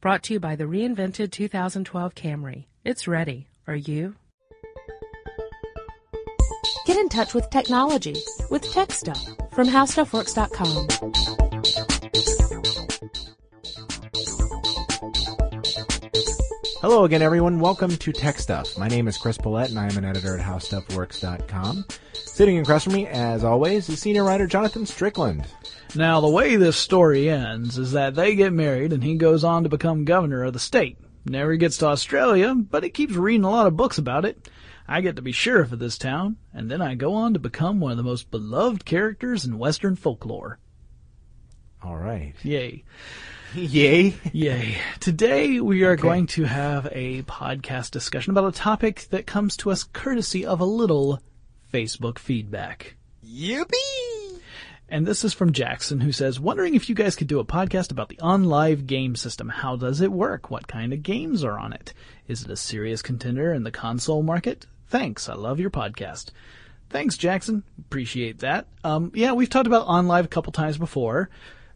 Brought to you by the reinvented 2012 Camry. It's ready. Are you? Get in touch with technology with Tech Stuff from HowStuffWorks.com. Hello again, everyone. Welcome to Tech Stuff. My name is Chris Pollette, and I am an editor at HowStuffWorks.com. Sitting across from me, as always, is senior writer Jonathan Strickland. Now, the way this story ends is that they get married and he goes on to become governor of the state. Never gets to Australia, but he keeps reading a lot of books about it. I get to be sheriff of this town, and then I go on to become one of the most beloved characters in Western folklore. All right. Yay. Yay. Yay. Today we are going to have a podcast discussion about a topic that comes to us courtesy of a little Facebook feedback. Yippee! And this is from Jackson who says, wondering if you guys could do a podcast about the OnLive game system. How does it work? What kind of games are on it? Is it a serious contender in the console market? Thanks. I love your podcast. Thanks, Jackson. Appreciate that. Um, yeah, we've talked about OnLive a couple times before,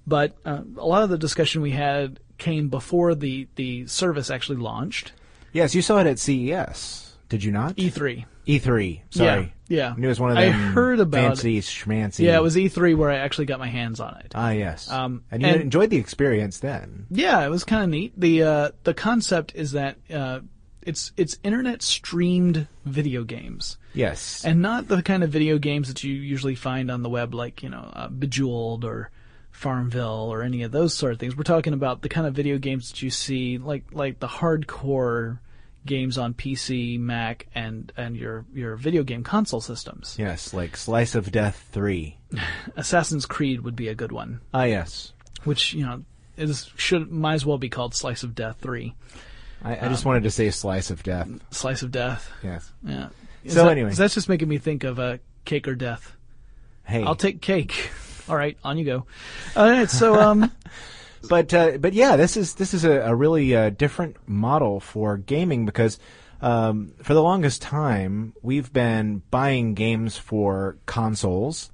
but uh, a lot of the discussion we had came before the, the service actually launched. Yes, you saw it at CES. Did you not? E3. E3. Sorry. Yeah. I knew it was one of them. I heard about fancy schmancy. Yeah, it was E3 where I actually got my hands on it. Ah, yes. Um, and you and- enjoyed the experience then. Yeah, it was kind of neat. The uh, the concept is that uh, it's it's internet streamed video games, Yes. and not the kind of video games that you usually find on the web, like you know uh, Bejeweled or Farmville or any of those sort of things. We're talking about the kind of video games that you see, like like the hardcore games on PC, Mac, and and your your video game console systems. yes, like Slice of Death 3. Assassin's Creed would be a good one, Ah, yes. which you know is should might as well be called Slice of Death Three. I, I Um, just wanted to say Slice of Death. Slice of Death. Yes. Yeah. Is So that- anyway. that's just making me think of uh, cake or death. Hey. I'll take cake. All right, on you go. All right, so um, but uh, but yeah, this is this is a, a really uh, different model for gaming because um, for the longest time we've been buying games for consoles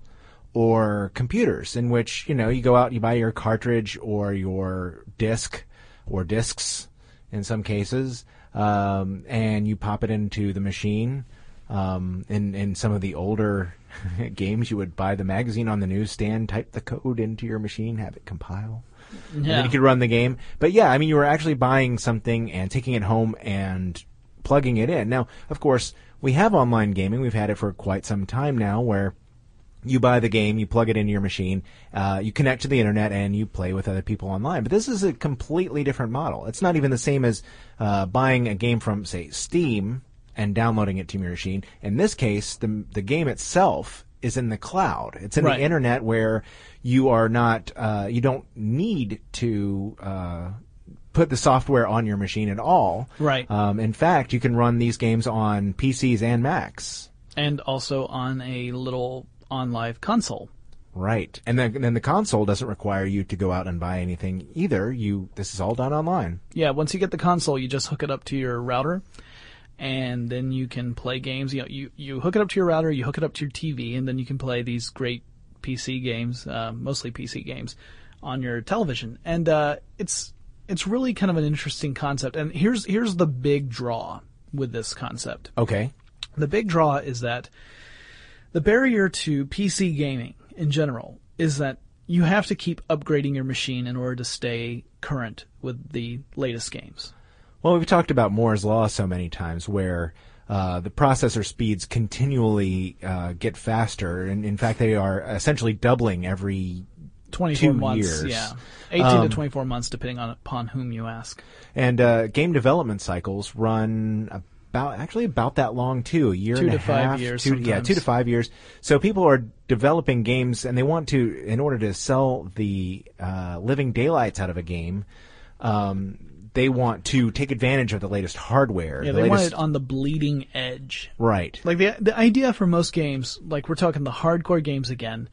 or computers, in which you know you go out you buy your cartridge or your disc or discs in some cases, um, and you pop it into the machine. Um, in in some of the older games, you would buy the magazine on the newsstand, type the code into your machine, have it compile and then you could run the game. But yeah, I mean, you were actually buying something and taking it home and plugging it in. Now, of course, we have online gaming. We've had it for quite some time now, where you buy the game, you plug it into your machine, uh, you connect to the internet, and you play with other people online. But this is a completely different model. It's not even the same as uh, buying a game from, say, Steam and downloading it to your machine. In this case, the the game itself is in the cloud. It's in Right. the internet where you are not, uh, you don't need to. Uh, Put the software on your machine at all. Right. Um, in fact, you can run these games on PCs and Macs. and also on a little OnLive console. Right, and then then the console doesn't require you to go out and buy anything either. You this is all done online. Yeah, once you get the console, you just hook it up to your router, and then you can play games. You know, you you hook it up to your router, you hook it up to your TV, and then you can play these great PC games, uh, mostly PC games, on your television. And uh, it's it's really kind of an interesting concept. And here's here's the big draw with this concept. Okay. The big draw is that the barrier to PC gaming in general is that you have to keep upgrading your machine in order to stay current with the latest games. Well, we've talked about Moore's law so many times, where uh, the processor speeds continually uh, get faster, and in fact, they are essentially doubling every 24 Two months, years. yeah. 18 Um, to 24 months depending on upon whom you ask. And uh, game development cycles run about actually about that long too, a year Two and a to five years two, yeah, two to five years. So people are developing games, and they want to, in order to sell the uh, living daylights out of a game, um, they want to take advantage of the latest hardware. Yeah, the they want latest, it on the bleeding edge. right. Like the the idea for most games, like we're talking the hardcore games again,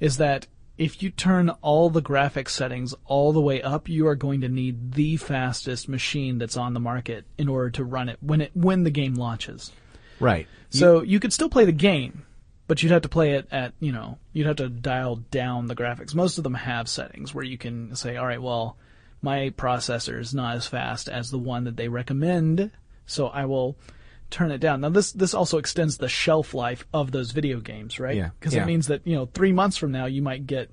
is that if you turn all the graphics settings all the way up, you are going to need the fastest machine that's on the market in order to run it when it when the game launches. Right. So you could still play the game, but you'd have to play it at, you know, you'd have to dial down the graphics. Most of them have settings where you can say, all right, well, my processor is not as fast as the one that they recommend, so I will turn it down. Now this this also extends the shelf life of those video games, right? Yeah, Because yeah. it means that you know three months from now you might get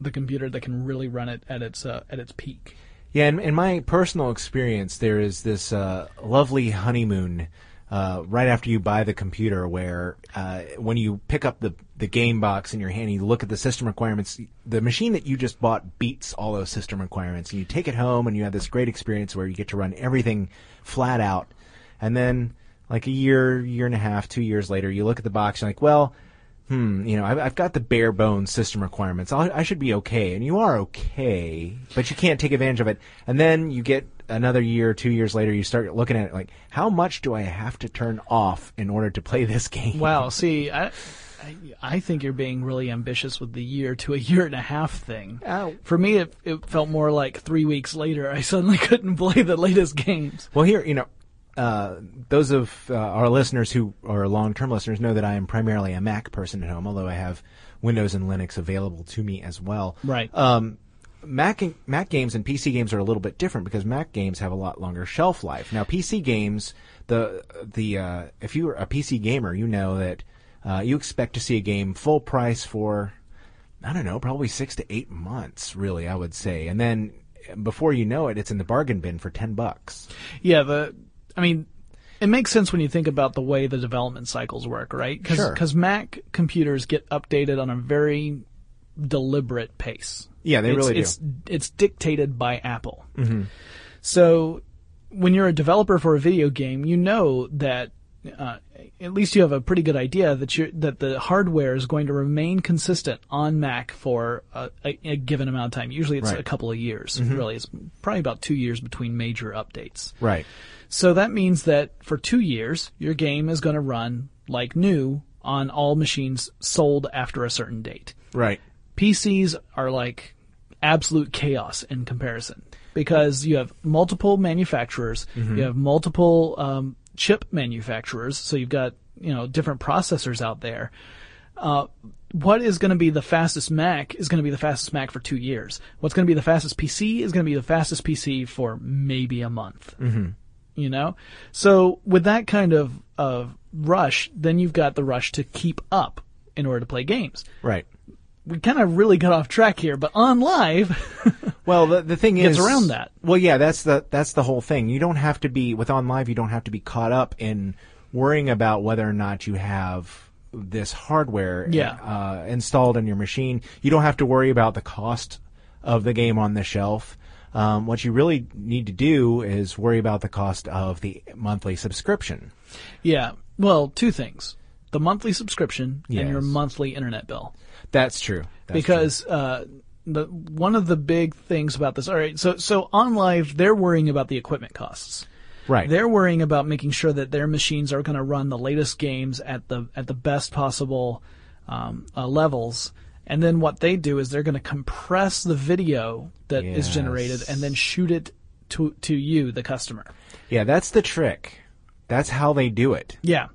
the computer that can really run it at its uh, at its peak. Yeah, in, in my personal experience, there is this uh, lovely honeymoon uh, right after you buy the computer, where uh, when you pick up the the game box in your hand, you look at the system requirements. The machine that you just bought beats all those system requirements, and you take it home, and you have this great experience where you get to run everything flat out. And then, like a year, year and a half, two years later, you look at the box, and you're like, well. Hmm, you know, I've, I've got the bare bones system requirements. I'll, I should be okay, and you are okay, but you can't take advantage of it. And then you get another year, two years later, you start looking at it like, how much do I have to turn off in order to play this game? Well, See, I, I I think you're being really ambitious with the year to a year and a half thing. Ow. For me, it, it felt more like three weeks later. I suddenly couldn't play the latest games. Well, here, you know, uh, those of uh, our listeners who are long-term listeners know that I am primarily a Mac person at home, although I have Windows and Linux available to me as well. Right. Um, Mac Mac games and PC games are a little bit different because Mac games have a lot longer shelf life. Now, PC games, the the uh, if you're a PC gamer, you know that uh, you expect to see a game full price for I don't know, probably six to eight months, really, I would say, and then before you know it, it's in the bargain bin for ten bucks. Yeah, the I mean, it makes sense when you think about the way the development cycles work, right? Cause, Sure. 'cause Mac computers get updated on a very deliberate pace. Yeah, they it's, really do. It's it's dictated by Apple. Mm-hmm. So when you're a developer for a video game, you know that uh, at least you have a pretty good idea that you that the hardware is going to remain consistent on Mac for a, a, a given amount of time. Usually, it's Right. Mm-hmm. a couple of years. Really, it's probably about two years between major updates. Right. So that means that for two years, your game is going to run like new on all machines sold after a certain date. Right. PCs are like absolute chaos in comparison because you have multiple manufacturers, you have multiple um, chip manufacturers, so you've got you know different processors out there. Uh, what is going to be the fastest Mac is going to be the fastest Mac for two years. What's going to be the fastest PC is going to be the fastest PC for maybe a month. Mm-hmm. You know, so with that kind of of rush, then you've got the rush to keep up in order to play games Right. We kind of really got off track here, but OnLive, Well, the the thing Gets is around that. Well, yeah, that's the that's the whole thing. You don't have to be with OnLive. You don't have to be caught up in worrying about whether or not you have this hardware Yeah. uh, installed on your machine. You don't have to worry about the cost of the game on the shelf. Um, what you really need to do is worry about the cost of the monthly subscription. yeah. Well, two things: the monthly subscription and your monthly internet bill. That's true. That's because uh, the one of the big things about this. All right, so so OnLive, they're worrying about the equipment costs. true. right. They're worrying about making sure that their machines are going to run the latest games at the at the best possible um, uh, levels. And then what they do is they're going to compress the video that is Yes. generated and then shoot it to to you, the customer. yeah, that's the trick. That's how they do it. Yeah.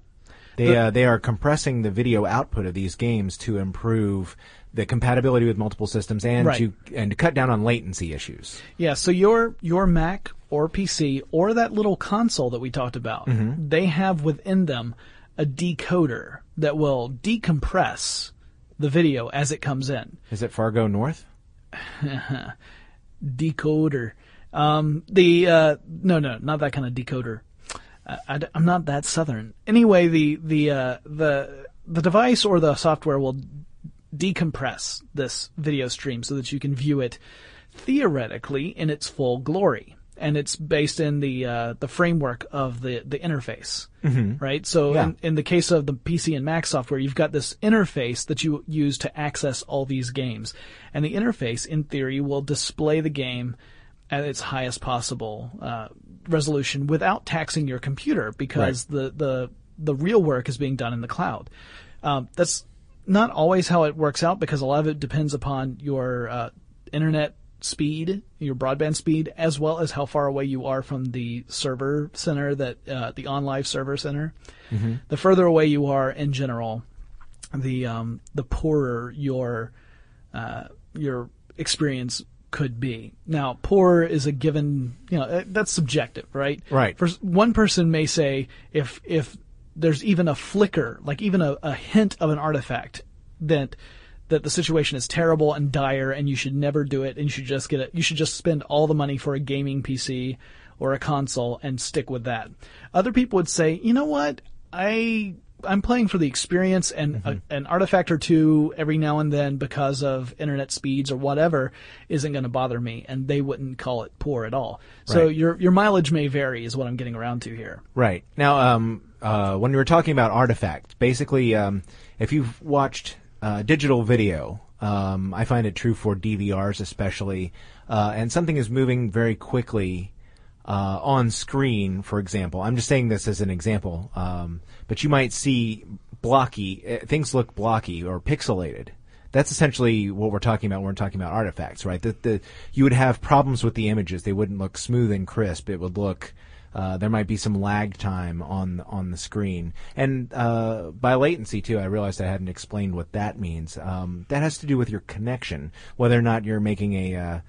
They The- uh, they are compressing the video output of these games to improve the compatibility with multiple systems and Right. to and to cut down on latency issues. Yeah, so your your Mac or PC or that little console that we talked about, they have within them a decoder that will decompress the video as it comes in. Is it Fargo North? Decoder. Um, the uh, no, no, not that kind of decoder. I, am not that southern. Anyway, the the uh, the the device or the software will decompress this video stream so that you can view it theoretically in its full glory. And it's based in the uh, the framework of the the interface, right? So Yeah. in, in the case of the PC and Mac software, you've got this interface that you use to access all these games, and the interface, in theory, will display the game at its highest possible uh, resolution without taxing your computer because the, the the real work is being done in the cloud. Um, that's not always how it works out because a lot of it depends upon your uh, internet speed, your broadband speed, as well as how far away you are from the server center that uh, the OnLive server center. The further away you are, in general, the um, the poorer your uh, your experience could be. Now, poor is a given, you know, that's subjective, right? Right. For one person may say if if there's even a flicker, like even a, a hint of an artifact that that the situation is terrible and dire and you should never do it and you should just get it you should just spend all the money for a gaming PC or a console and stick with that. Other people would say, "You know what? I I'm playing for the experience and a, an artifact or two every now and then because of internet speeds or whatever isn't going to bother me and they wouldn't call it poor at all. So Right. your your mileage may vary is what I'm getting around to here. Right. Now, um, uh, when we were talking about artifacts, basically, um, if you've watched uh, digital video, um, I find it true for DVRs especially, uh, and something is moving very quickly uh, on screen, for example. I'm just saying this as an example, um, but you might see blocky, uh, things look blocky or pixelated. That's essentially what we're talking about when we're talking about artifacts, right? That the you would have problems with the images; they wouldn't look smooth and crisp. It would look uh, there might be some lag time on on the screen, and uh, by latency too. I realized I hadn't explained what that means. Um, that has to do with your connection, whether or not you're making a uh,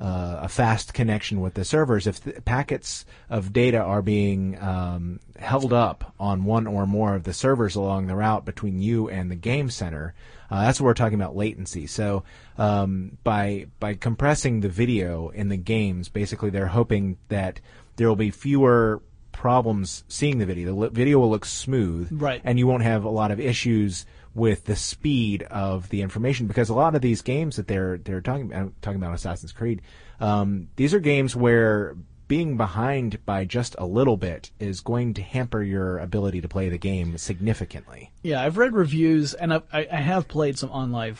uh, a fast connection with the servers. If the packets of data are being um, held up on one or more of the servers along the route between you and the game center, uh, that's what we're talking about latency. So um, by by compressing the video in the games, basically they're hoping that there will be fewer problems seeing the video. The video will look smooth, Right. and you won't have a lot of issues with the speed of the information because a lot of these games that they're they're talking about talking about Assassin's Creed, um, these are games where being behind by just a little bit is going to hamper your ability to play the game significantly. Yeah, I've read reviews and I, I, I have played some OnLive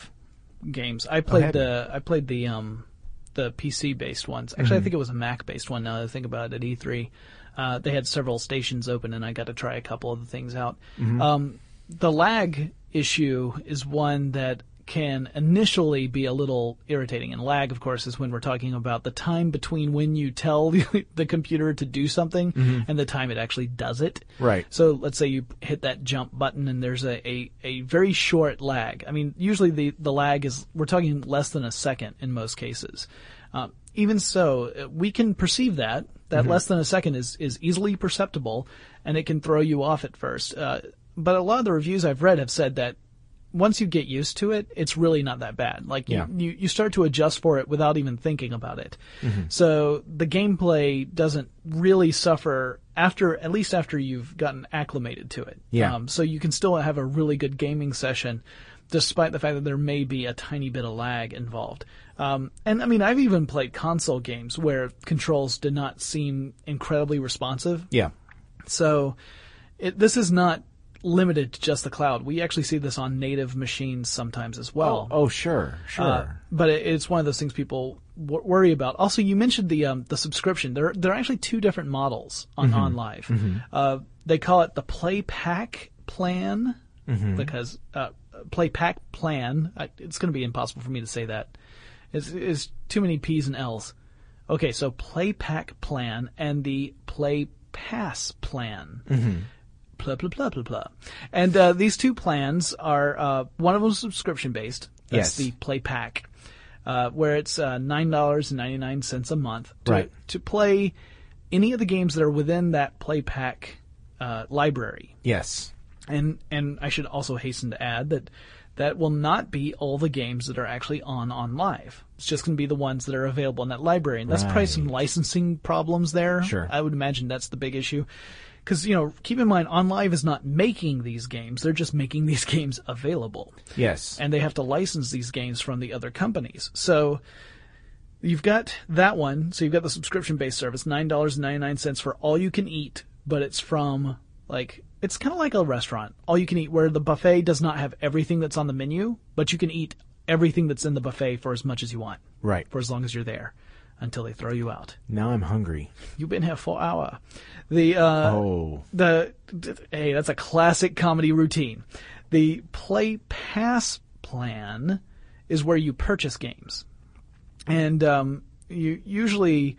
games. I played the I played the um the PC based ones. Actually, I think it was a Mac based one. Now that I think about it, at E3, uh, they had several stations open, and I got to try a couple of the things out. Um, the lag issue is one that can initially be a little irritating. And lag, of course, is when we're talking about the time between when you tell the, the computer to do something and the time it actually does it. Right. So let's say you hit that jump button and there's a, a, a very short lag. I mean, usually the, the lag is, we're talking less than a second in most cases. Um, even so, uh, we can perceive that. That less than a second is, is easily perceptible and it can throw you off at first. Uh, but a lot of the reviews I've read have said that once you get used to it, it's really not that bad. Like you, Yeah. you, you start to adjust for it without even thinking about it. So the gameplay doesn't really suffer after, at least after you've gotten acclimated to it. Yeah. Um, so you can still have a really good gaming session, despite the fact that there may be a tiny bit of lag involved. Um, and I mean, I've even played console games where controls did not seem incredibly responsive. Yeah. So it, this is not limited to just the cloud. We actually see this on native machines sometimes as well. Oh, sure, sure. Uh, but it, it's one of those things people w- worry about. Also, you mentioned the um, the subscription. There there are actually two different models on OnLive. Uh, they call it the Play Pack plan because uh, Play Pack plan. I, it's going to be impossible for me to say that. It's, it's too many P's and L's. Okay, so Play Pack plan and the Play Pass plan blah blah blah blah blah. And uh, these two plans are uh, one of them is subscription based. That's Yes. the Play Pack, uh, where it's uh, nine dollars and ninety nine cents a month to, Right. to play any of the games that are within that Play Pack uh, library. yes. And and I should also hasten to add that that will not be all the games that are actually on OnLive. It's just going to be the ones that are available in that library, and that's probably some licensing problems there. Sure. I would imagine that's the big issue. Because you know, keep in mind, OnLive is not making these games; they're just making these games available, Yes. and they have to license these games from the other companies. So you've got that one. So you've got the subscription-based service, nine dollars and ninety-nine cents for all you can eat, but it's from like it's kind of like a restaurant, all you can eat, where the buffet does not have everything that's on the menu, but you can eat everything that's in the buffet for as much as you want, right. for as long as you're there, until they throw you out. Now I'm hungry. You've been here for hour. The uh, Oh. the d- hey, that's a classic comedy routine. The Play Pass plan is where you purchase games, and um, you usually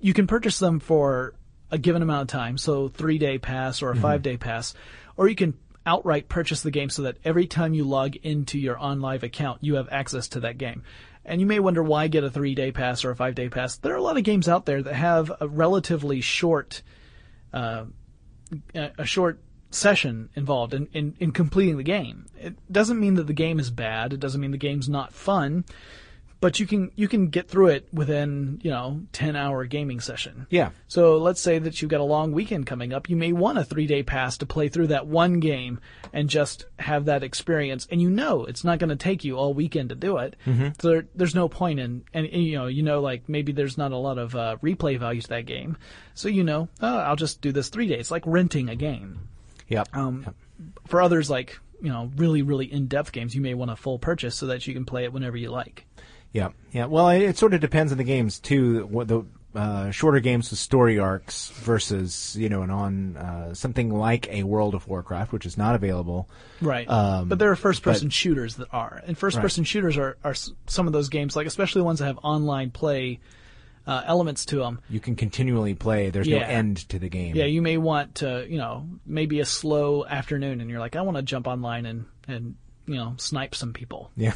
you can purchase them for a given amount of time, so three day pass or a five day pass, or you can outright purchase the game so that every time you log into your OnLive account, you have access to that game. And you may wonder why get a three day pass or a five day pass. There are a lot of games out there that have a relatively short, uh, a short session involved in, in, in completing the game. It doesn't mean that the game is bad. It doesn't mean the game's not fun, but you can you can get through it within you know ten hour gaming session. Yeah. So let's say that you've got a long weekend coming up. You may want a three day pass to play through that one game and just have that experience. And you know it's not going to take you all weekend to do it. Mm-hmm. So there, there's no point in, and and, you know, you know, like maybe there's not a lot of uh, replay value to that game. So you know, oh, I'll just do this three days, like renting a game. Yep. Um, Yep. For others, like you know, really really in depth games, you may want a full purchase so that you can play it whenever you like. Yeah, yeah. Well, it, it sort of depends on the games too. What the uh, shorter games with story arcs versus you know, and on uh, something like a World of Warcraft, which is not available. Right. Um, but there are first person shooters that are. And first person shooters are, are some of those games, like especially ones that have online play uh, elements to them. You can continually play. There's no end to the game. Yeah, you may want to, you know, maybe a slow afternoon and you're like, I want to jump online and, and, you know, snipe some people. Yeah.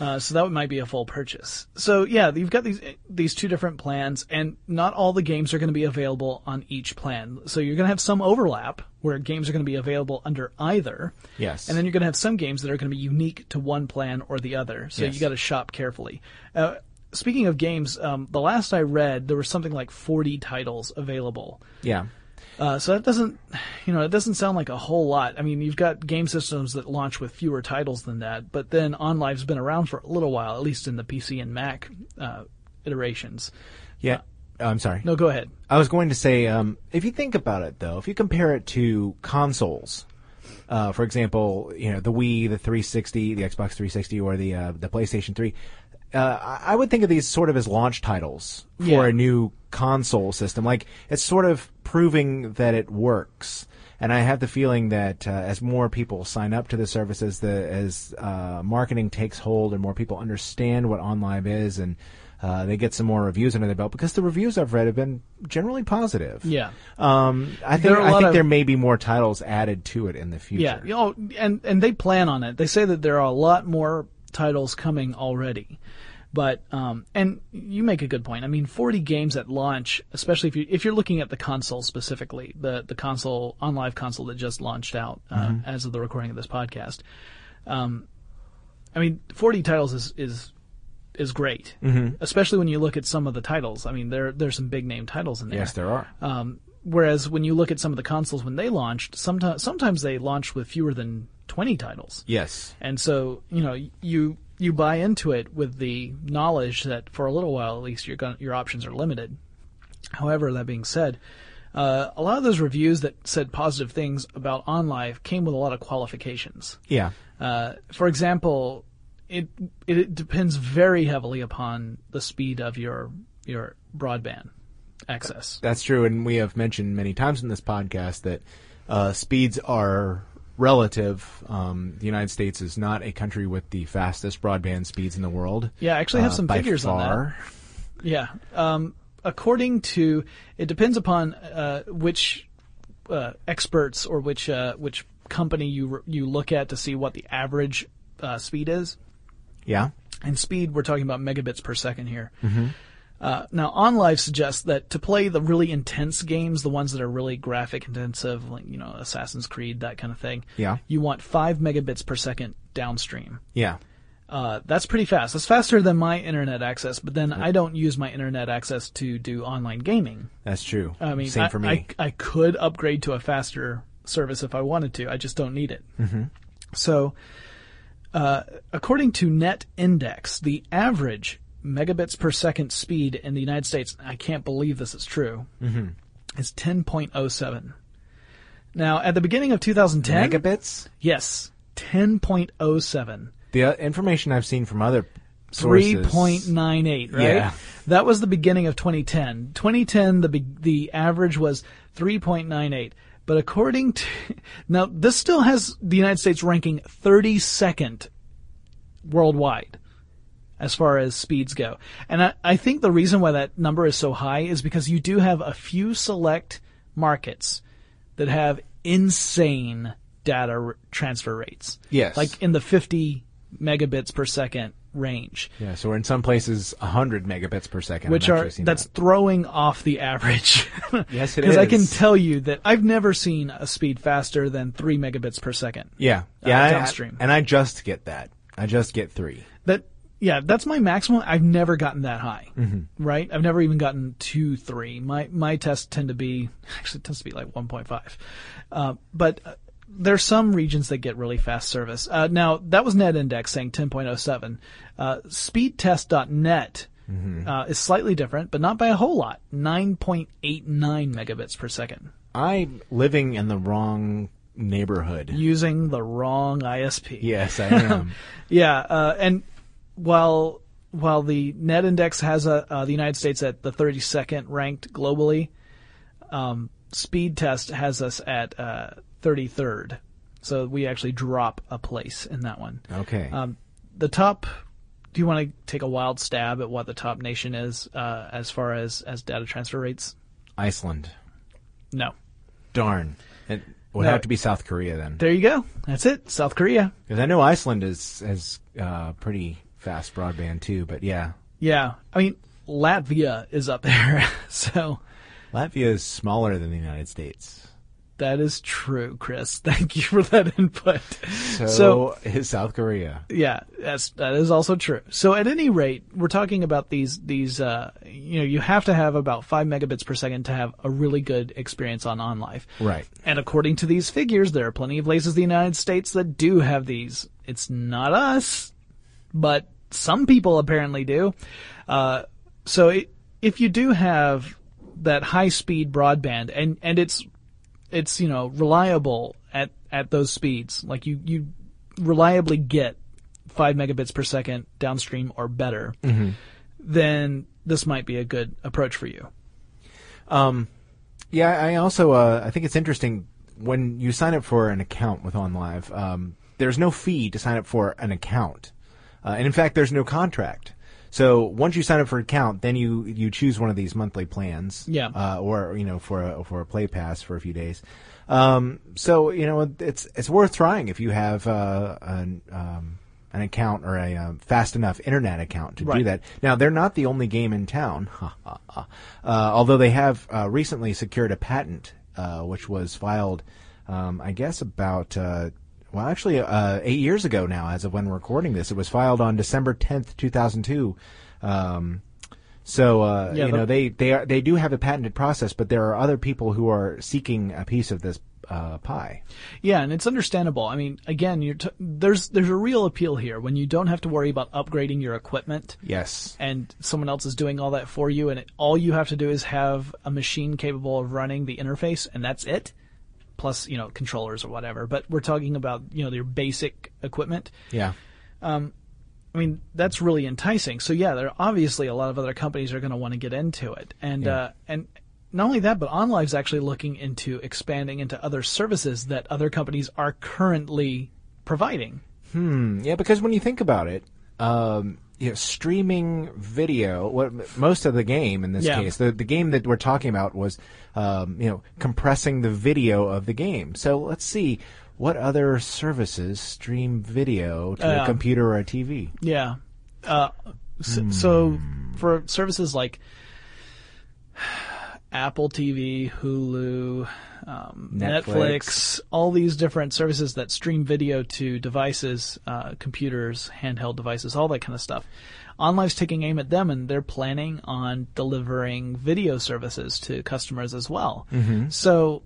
Uh, so that might be a full purchase. So yeah, you've got these these two different plans, and not all the games are going to be available on each plan. So you're going to have some overlap where games are going to be available under either. Yes. And then you're going to have some games that are going to be unique to one plan or the other. So Yes. you got to shop carefully. Uh, speaking of games, um, the last I read, there was something like 40 titles available. Yeah. Uh, so that doesn't, you know, it doesn't sound like a whole lot. I mean, you've got game systems that launch with fewer titles than that, but then OnLive's been around for a little while, at least in the PC and Mac uh, iterations. Yeah. Oh, I'm sorry. No, go ahead. I was going to say, um, if you think about it, though, if you compare it to consoles, uh, for example, you know the Wii, the 360, the Xbox 360, or the uh, the PlayStation 3, uh, I I would think of these sort of as launch titles for Yeah. a new console system. Like it's sort of proving that it works. And I have the feeling that uh, as more people sign up to the services, the, as uh, marketing takes hold and more people understand what OnLive is, and uh, they get some more reviews under their belt, because the reviews I've read have been generally positive. Yeah. Um, I think There I think of- there may be more titles added to it in the future. Yeah, you know, and and they plan on it. They say that there are a lot more titles coming already. But um, and you make a good point. I mean, 40 games at launch, especially if you if you're looking at the console specifically, the the console OnLive console that just launched out uh, as of the recording of this podcast. Um, I mean, 40 titles is is is great, mm-hmm. especially when you look at some of the titles. I mean, there there's some big name titles in there. Yes, there are. Um, whereas when you look at some of the consoles when they launched, sometimes sometimes they launched with fewer than 20 titles. yes. And so, you know, you you buy into it with the knowledge that for a little while at least your your options are limited. However, that being said, uh, a lot of those reviews that said positive things about OnLive came with a lot of qualifications. Yeah. Uh, for example, it it depends very heavily upon the speed of your your broadband access. That's true, and we have mentioned many times in this podcast that uh, speeds are relative. Um, the United States is not a country with the fastest broadband speeds in the world. Yeah, I actually have uh, some figures on that. far. Yeah. Um, according to, it depends upon uh, which uh, experts or which uh, which company you you look at to see what the average uh, speed is. Yeah. And speed, we're talking about megabits per second here. Uh, now, OnLive suggests that to play the really intense games, the ones that are really graphic intensive, like you know Assassin's Creed, that kind of thing, Yeah. you want five megabits per second downstream. Yeah. Uh, that's pretty fast. That's faster than my internet access, but then I don't use my internet access to do online gaming. That's true. I mean, same I, for me. I, I could upgrade to a faster service if I wanted to. I just don't need it. Mm-hmm. So, uh, according to Net Index, the average megabits per second speed in the United States, I can't believe this is true, Mm-hmm. is 10.07. Now, at the beginning of 2010, Megabits. yes, 10.07. The uh, information I've seen from other sources. 3.98, right? Yeah. That was the beginning of 2010. 2010, the be- the average was 3.98. But according to now, this still has the United States ranking 32nd worldwide as far as speeds go. And I, I think the reason why that number is so high is because you do have a few select markets that have insane data r- transfer rates. Yes. Like in the 50 megabits per second range, Yeah, so we're in some places 100 megabits per second. which are seen that's that. throwing off the average. Yes, it is. Because I can tell you that I've never seen a speed faster than three megabits per second. yeah, uh, yeah, I- I- downstream. and I just get that. I just get three. That yeah, that's my maximum. I've never gotten that high. Mm-hmm. Right? I've never even gotten two, three. My my tests tend to be actually tends to be like one point five. Uh, but uh, there's some regions that get really fast service. Uh, now that was NetIndex saying 10.07. Uh, speedtest.net Mm-hmm. uh, is slightly different, but not by a whole lot. 9.89 megabits per second. I'm living in the wrong neighborhood. Using the wrong ISP. yes, I am. Yeah, uh, and while while the net index has a, uh, the United States at the 32nd ranked globally, um, Speed Test has us at uh, 33rd. So we actually drop a place in that one. okay. Um, the top. Do you want to take a wild stab at what the top nation is uh, as far as as data transfer rates? Iceland. No. Darn. It would No. have to be South Korea then. There you go. That's it. South Korea. Because I know Iceland is has uh, pretty fast broadband too. But yeah, Yeah. I mean, Latvia is up there. so Latvia is smaller than the United States. That is true, Chris. Thank you for that input. So, So- is South Korea. Yeah, that's that is also true. So at any rate, we're talking about these these uh you know, you have to have about 5 megabits per second to have a really good experience on OnLive. Right. And according to these figures, there are plenty of places in the United States that do have these. It's not us, but some people apparently do. Uh, so it, if you do have that high speed broadband and, and it's, it's, you know, reliable at, at those speeds, like you, you reliably get five megabits per second downstream or better, then this might be a good approach for you. Um, yeah, I also uh, I think it's interesting when you sign up for an account with OnLive. Um, there's no fee to sign up for an account, uh, and in fact, there's no contract. So once you sign up for an account, then you you choose one of these monthly plans, Yeah. uh, or you know for a, for a play pass for a few days. Um, so you know it's it's worth trying if you have uh, an um, an account or a um, fast enough internet account to do that. Now they're not the only game in town, uh, although they have uh, recently secured a patent, uh, which was filed, um, I guess, about uh, well, actually, uh, eight years ago now. As of when we're recording this, it was filed on December tenth, two thousand two. Um, so uh, Yeah, you know they they are, they do have a patented process, but there are other people who are seeking a piece of this uh, pie. Yeah, and it's understandable. I mean, again, you're t- there's there's a real appeal here when you don't have to worry about upgrading your equipment Yes. and someone else is doing all that for you, and it, all you have to do is have a machine capable of running the interface, and that's it. Plus, you know, controllers or whatever. But we're talking about you know your basic equipment. Yeah. I mean, that's really enticing. So yeah, there are obviously a lot of other companies are going to want to get into it, and Yeah. uh, and not only that, but OnLive's actually looking into expanding into other services that other companies are currently providing. Hmm. Yeah, because when you think about it, um, you know, streaming video, what most of the game in this Yeah. case, the the game that we're talking about was, um, you know, compressing the video of the game. So let's see what other services stream video to Yeah. a computer or a TV. Yeah. Uh, so, so for services like Apple TV, Hulu, um, Netflix. Netflix, all these different services that stream video to devices, uh, computers, handheld devices, all that kind of stuff. OnLive's taking aim at them, and they're planning on delivering video services to customers as well. So,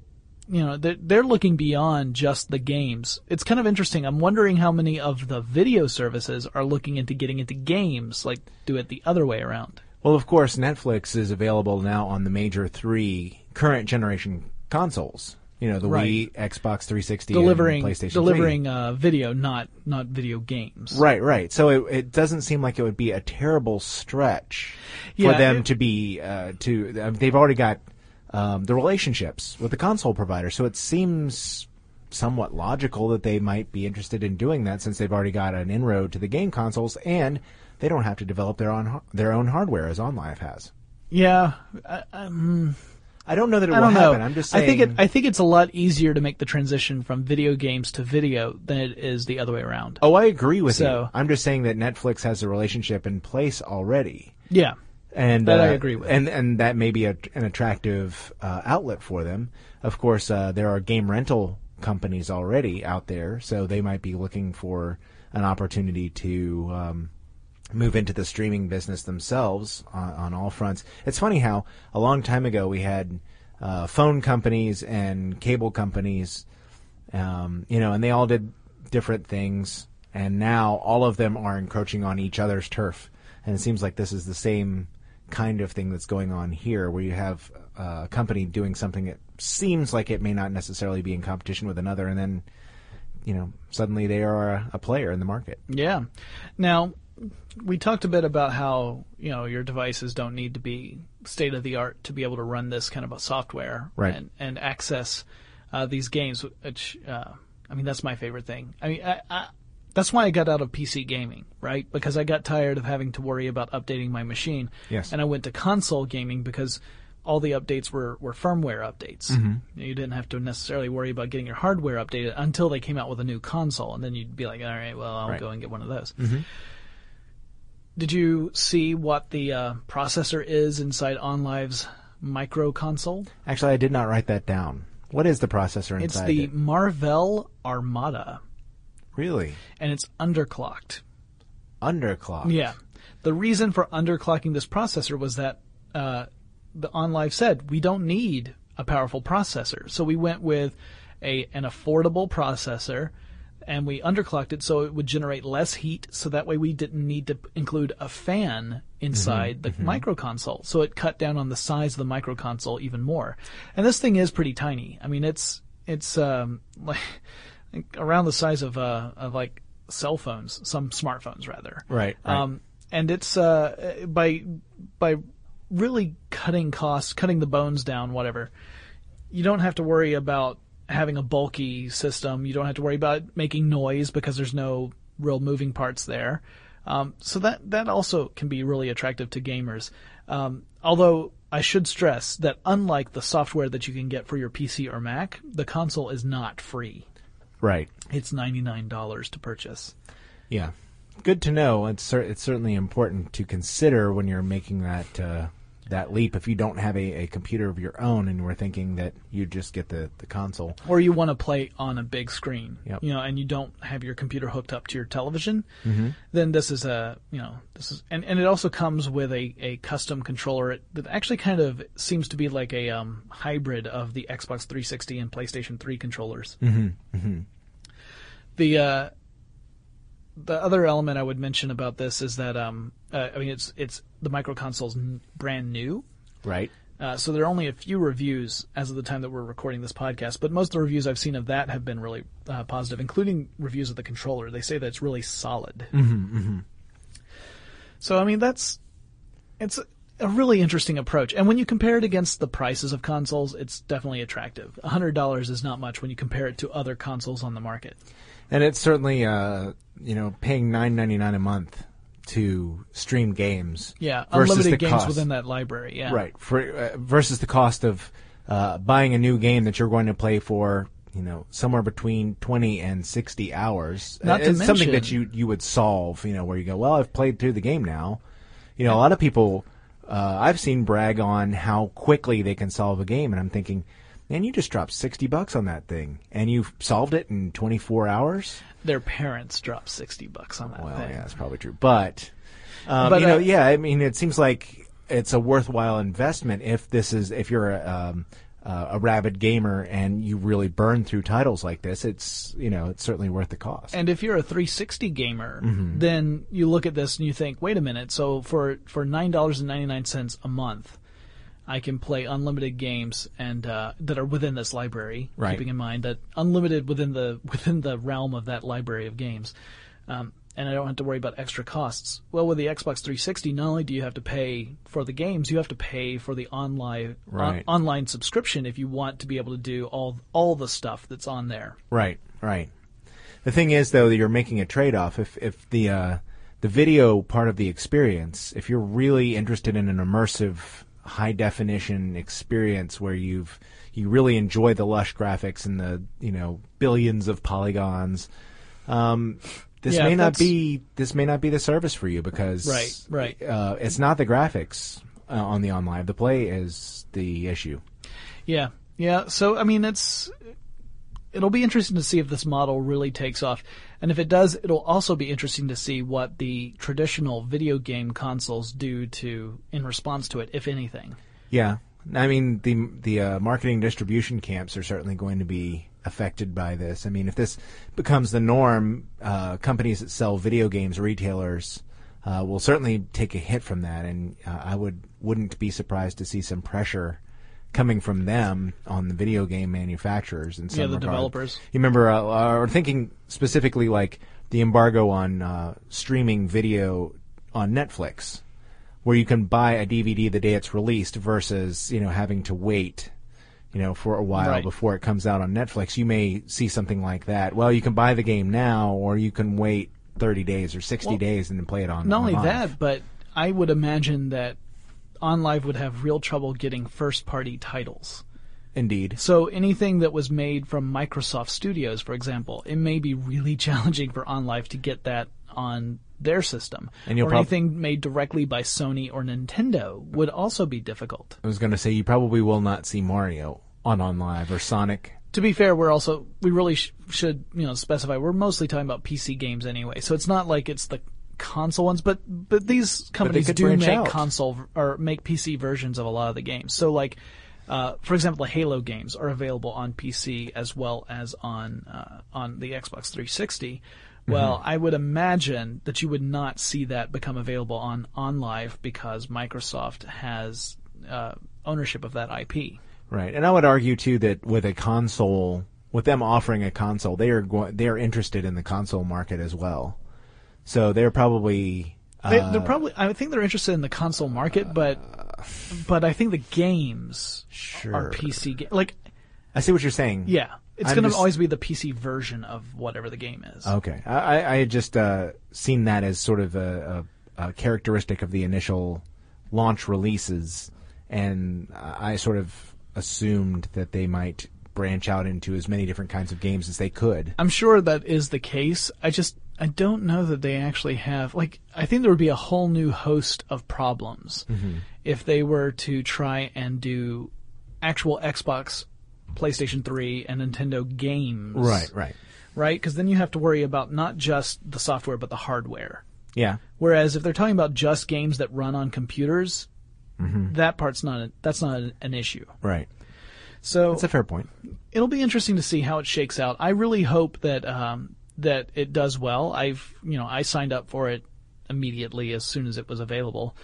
you know, they're, they're looking beyond just the games. It's kind of interesting. I'm wondering how many of the video services are looking into getting into games, like do it the other way around. Well, of course, Netflix is available now on the major three current generation consoles. You know, the Right. Wii, Xbox 360, delivering and PlayStation 3. delivering uh, video, not not video games. Right, right. So it, it doesn't seem like it would be a terrible stretch Yeah, for them it- to be uh, to. Uh, they've already got um, the relationships with the console provider, so it seems somewhat logical that they might be interested in doing that since they've already got an inroad to the game consoles and they don't have to develop their own their own hardware as OnLive has. Yeah, I, um, I don't know that it I will don't know. happen. I'm just saying. I think it. I think it's a lot easier to make the transition from video games to video than it is the other way around. oh, I agree with So- you. I'm just saying that Netflix has a relationship in place already. Yeah. and That I uh, agree with. and and that may be a, an attractive uh, outlet for them. Of course, uh, there are game rental companies already out there, so they might be looking for an opportunity to um, move into the streaming business themselves on, on all fronts. It's funny how a long time ago we had uh, phone companies and cable companies, um, you know, and they all did different things, and now all of them are encroaching on each other's turf. And it seems like this is the same kind of thing that's going on here, where you have uh, a company doing something that seems like it may not necessarily be in competition with another, and then, you know, suddenly they are a, a player in the market. Yeah. Now, we talked a bit about how you know your devices don't need to be state of the art to be able to run this kind of a software Right. and and access uh, these games. Which uh, I mean, that's my favorite thing. I mean, I, I, that's why I got out of PC gaming, right? Because I got tired of having to worry about updating my machine. Yes. And I went to console gaming because all the updates were, were firmware updates. You didn't have to necessarily worry about getting your hardware updated until they came out with a new console, and then you'd be like, all right, well, I'll Right. go and get one of those. Did you see what the uh, processor is inside OnLive's micro console? Actually, I did not write that down. What is the processor inside? It's the it? Marvell Armada, Really and it's underclocked. underclocked. Yeah. The reason for underclocking this processor was that uh, the OnLive said we don't need a powerful processor, so we went with a an affordable processor, and we underclocked it so it would generate less heat, so that way we didn't need to include a fan inside the micro console. So it cut down on the size of the micro console even more. And this thing is pretty tiny. I mean, it's it's um, like around the size of uh, of like cell phones, some smartphones rather. Right, right. Um, and it's uh, by by really cutting costs, cutting the bones down, whatever. You don't have to worry about having a bulky system. You don't have to worry about making noise because there's no real moving parts there. Um, so that that also can be really attractive to gamers. Um, although I should stress that unlike the software that you can get for your PC or Mac, the console is not free. Right. It's ninety nine dollars to purchase. Yeah. Good to know. It's cer- it's certainly important to consider when you're making that uh, that leap. If you don't have a, a computer of your own and we're thinking that you just get the, the console. or you want to play on a big screen, Yep. you know, and you don't have your computer hooked up to your television, then this is a, you know, this is, and, and it also comes with a, a custom controller that actually kind of seems to be like a um, hybrid of the Xbox 360 and PlayStation 3 controllers. Mm-hmm. The uh, the other element I would mention about this is that um, uh, I mean it's it's the micro console's n- brand new. Right. Uh, so there are only a few reviews as of the time that we're recording this podcast, but most of the reviews I've seen of that have been really uh, positive, including reviews of the controller. They say that it's really solid. Mm-hmm, So I mean that's it's a really interesting approach, and when you compare it against the prices of consoles, it's definitely attractive. hundred dollars is not much when you compare it to other consoles on the market. And it's certainly uh, you know paying nine ninety nine a month to stream games. Yeah, versus unlimited the games cost. within that library. Yeah, Right. For uh, versus the cost of uh, buying a new game that you're going to play for. You know, somewhere between twenty and sixty hours. Not to it's something that you you would solve. You know, where you go, well, I've played through the game now. You know, a lot of people uh, I've seen brag on how quickly they can solve a game, and I'm thinking, man, you just dropped sixty bucks on that thing, and you've solved it in twenty four hours. Their parents dropped sixty bucks on that Well, thing. yeah, that's probably true. But, um, But, you know, uh, yeah, I mean, it seems like it's a worthwhile investment if this is if you're a, um, uh, a rabid gamer and you really burn through titles like this. It's you know, it's certainly worth the cost. And if you're a 360 gamer, Mm-hmm. then you look at this and you think, wait a minute. So for for nine dollars and ninety nine cents a month, I can play unlimited games and uh, that are within this library. Right. Keeping in mind that unlimited within the within the realm of that library of games, um, and I don't have to worry about extra costs. Well, with the Xbox 360, not only do you have to pay for the games, you have to pay for the online Right. on, online subscription if you want to be able to do all all the stuff that's on there. Right, right. The thing is, though, that you're making a trade-off. If if the uh, the video part of the experience, if you're really interested in an immersive, high definition experience where you've you really enjoy the lush graphics and the you know billions of polygons. Um, this Yeah, may not be this may not be the service for you because Right, right. Uh, it's not the graphics uh, on the online. The play is the issue. Yeah, yeah. So I mean, it's it'll be interesting to see if this model really takes off, and if it does, it'll also be interesting to see what the traditional video game consoles do to in response to it, if anything. Yeah, I mean the the uh, marketing distribution camps are certainly going to be affected by this. I mean, if this becomes the norm, uh, companies that sell video games, retailers, uh, will certainly take a hit from that, and uh, I would wouldn't be surprised to see some pressure coming from them on the video game manufacturers and some Yeah, the regard. developers. You remember, uh, or thinking specifically like the embargo on uh, streaming video on Netflix, where you can buy a DVD the day it's released versus you know having to wait, you know, for a while Right. before it comes out on Netflix. You may see something like that. Well, you can buy the game now, or you can wait 30 days or 60 Well, days and then play it on. Not only live. that, but I would imagine that OnLive would have real trouble getting first party titles. indeed. So anything that was made from Microsoft Studios, for example, it may be really challenging for OnLive to get that on their system. And you'll or prob- anything made directly by Sony or Nintendo would also be difficult. I was going to say you probably will not see Mario on OnLive or Sonic. To be fair, we're also we really sh- should you know specify we're mostly talking about PC games anyway. So it's not like it's the console ones, but but these companies could do make out. console or make PC versions of a lot of the games. So like. Uh, for example, the Halo games are available on PC as well as on uh, on the Xbox 360. Well, I would imagine that you would not see that become available on OnLive because Microsoft has uh, ownership of that IP. Right, and I would argue too that with a console, with them offering a console, they are go- they are interested in the console market as well. So they're probably They, uh, they're probably. I think they're interested in the console market, but but I think the games Sure. are PC. Ga- like, I see what you're saying. yeah, it's I'm going to just- always be the PC version of whatever the game is. Okay, I, I- I had just uh, seen that as sort of a, a, a characteristic of the initial launch releases, and I sort of assumed that they might branch out into as many different kinds of games as they could. I'm sure that is the case. I just I don't know that they actually have like I think there would be a whole new host of problems Mm-hmm. if they were to try and do actual Xbox, PlayStation 3 and Nintendo games. right. Right? Right? Cuz then you have to worry about not just the software but the hardware. Yeah. Whereas if they're talking about just games that run on computers, Mm-hmm. that part's not a, that's not an issue. Right. So That's a fair point. it'll be interesting to see how it shakes out. I really hope that um, that it does well. I've you know I signed up for it immediately as soon as it was available,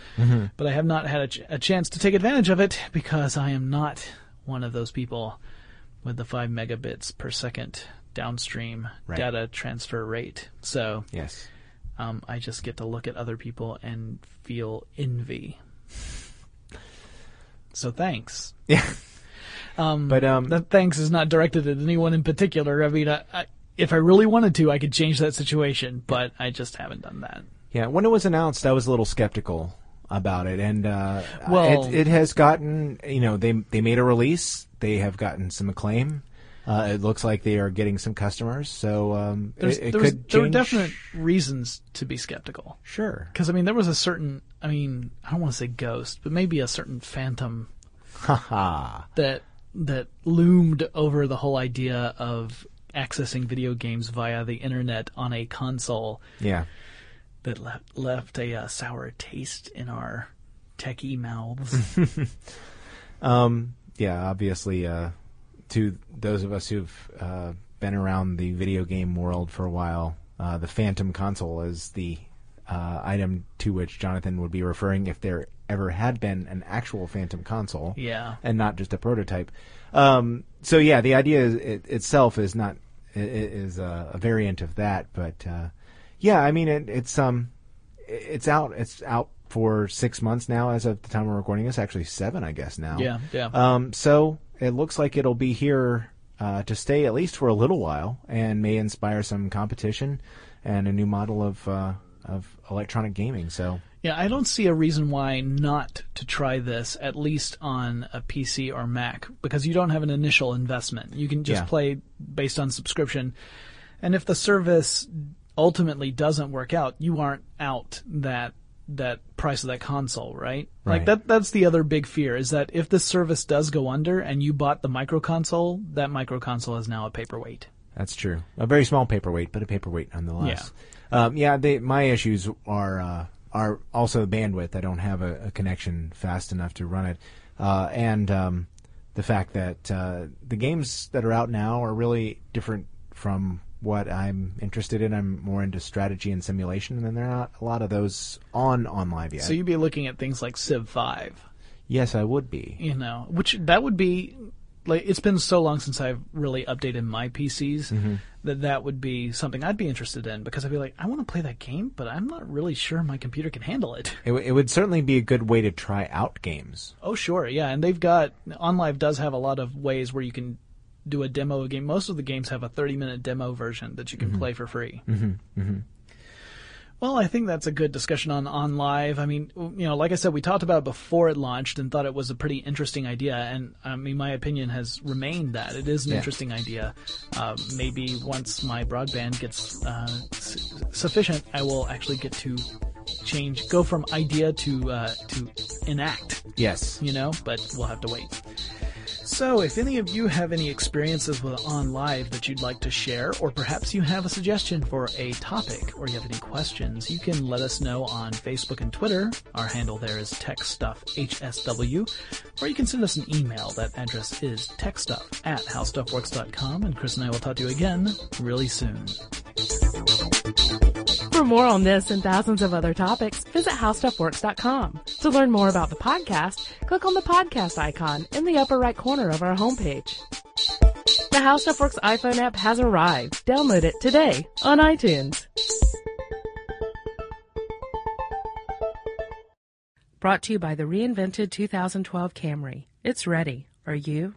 but I have not had a, ch- a chance to take advantage of it because I am not one of those people with the five megabits per second downstream Right. data transfer rate. So Yes. um, I just get to look at other people and feel envy. So thanks. Yeah. Um, But um, that thanks is not directed at anyone in particular. I mean, I, I, if I really wanted to, I could change that situation, but I just haven't done that. Yeah, when it was announced, I was a little skeptical about it, and uh, Well- it, it has gotten. You know, they they made a release. They have gotten some acclaim. Uh, it looks like they are getting some customers, so um, it, it there, was, there were definite reasons to be skeptical. Sure. Because, I mean, there was a certain, I mean, I don't want to say ghost, but maybe a certain phantom that that loomed over the whole idea of accessing video games via the internet on a console Yeah. that left, left a uh, sour taste in our techie mouths. Um, yeah, obviously, uh, to those of us who've uh, been around the video game world for a while, uh, the Phantom console is the uh, item to which Jonathan would be referring if there ever had been an actual Phantom console, yeah. and not just a prototype. Um, so yeah, the idea is, it, itself is not is a, a variant of that, but uh, yeah, I mean it, it's um it's out it's out for six months now as of the time we're recording this. Actually, seven, I guess now. Yeah, yeah. Um, so it looks like it'll be here uh, to stay at least for a little while, and may inspire some competition and a new model of uh, of electronic gaming. So Yeah, I don't see a reason why not to try this at least on a PC or Mac because you don't have an initial investment. You can just Yeah. play based on subscription. And if the service ultimately doesn't work out, you aren't out that that price of that console, right? Like that that's the other big fear is that if this service does go under and you bought the micro console, that micro console is now a paperweight. That's true. A very small paperweight, but a paperweight nonetheless. Yeah, um, yeah. They, my issues are uh, are also bandwidth. I don't have a, a connection fast enough to run it, uh, and um, the fact that uh, the games that are out now are really different from what I'm interested in. I'm more into strategy and simulation, and then there are not a lot of those on OnLive yet. So you'd be looking at things like Civ 5. yes, I would be. you know, which that would be like it's been so long since I've really updated my PCs Mm-hmm. That that would be something I'd be interested in because I'd be like, I want to play that game, but I'm not really sure my computer can handle it. It, w- it would certainly be a good way to try out games. Oh, sure, yeah, and they've got OnLive does have a lot of ways where you can do a demo of a game. Most of the games have a 30 minute demo version that you can play for free. Mm-hmm. Well, I think that's a good discussion on OnLive. I mean, you know, like I said, we talked about it before it launched and thought it was a pretty interesting idea. And I mean, my opinion has remained that it is an Yeah. interesting idea. Uh, maybe once my broadband gets uh, s- sufficient, I will actually get to change, go from idea to uh, to enact Yes. you know, but we'll have to wait. So, if any of you have any experiences with uh, OnLive that you'd like to share, or perhaps you have a suggestion for a topic, or you have any questions, you can let us know on Facebook and Twitter. Our handle there is TechStuffHSW, or you can send us an email. That address is techstuff at howstuffworks.com, and Chris and I will talk to you again really soon. For more on this and thousands of other topics, visit howstuffworks.com. To learn more about the podcast, click on the podcast icon in the upper right corner of our homepage. The How Stuff Works iPhone app has arrived. Download it today on iTunes. Brought to you by the reinvented 2012 Camry. It's ready. Are you?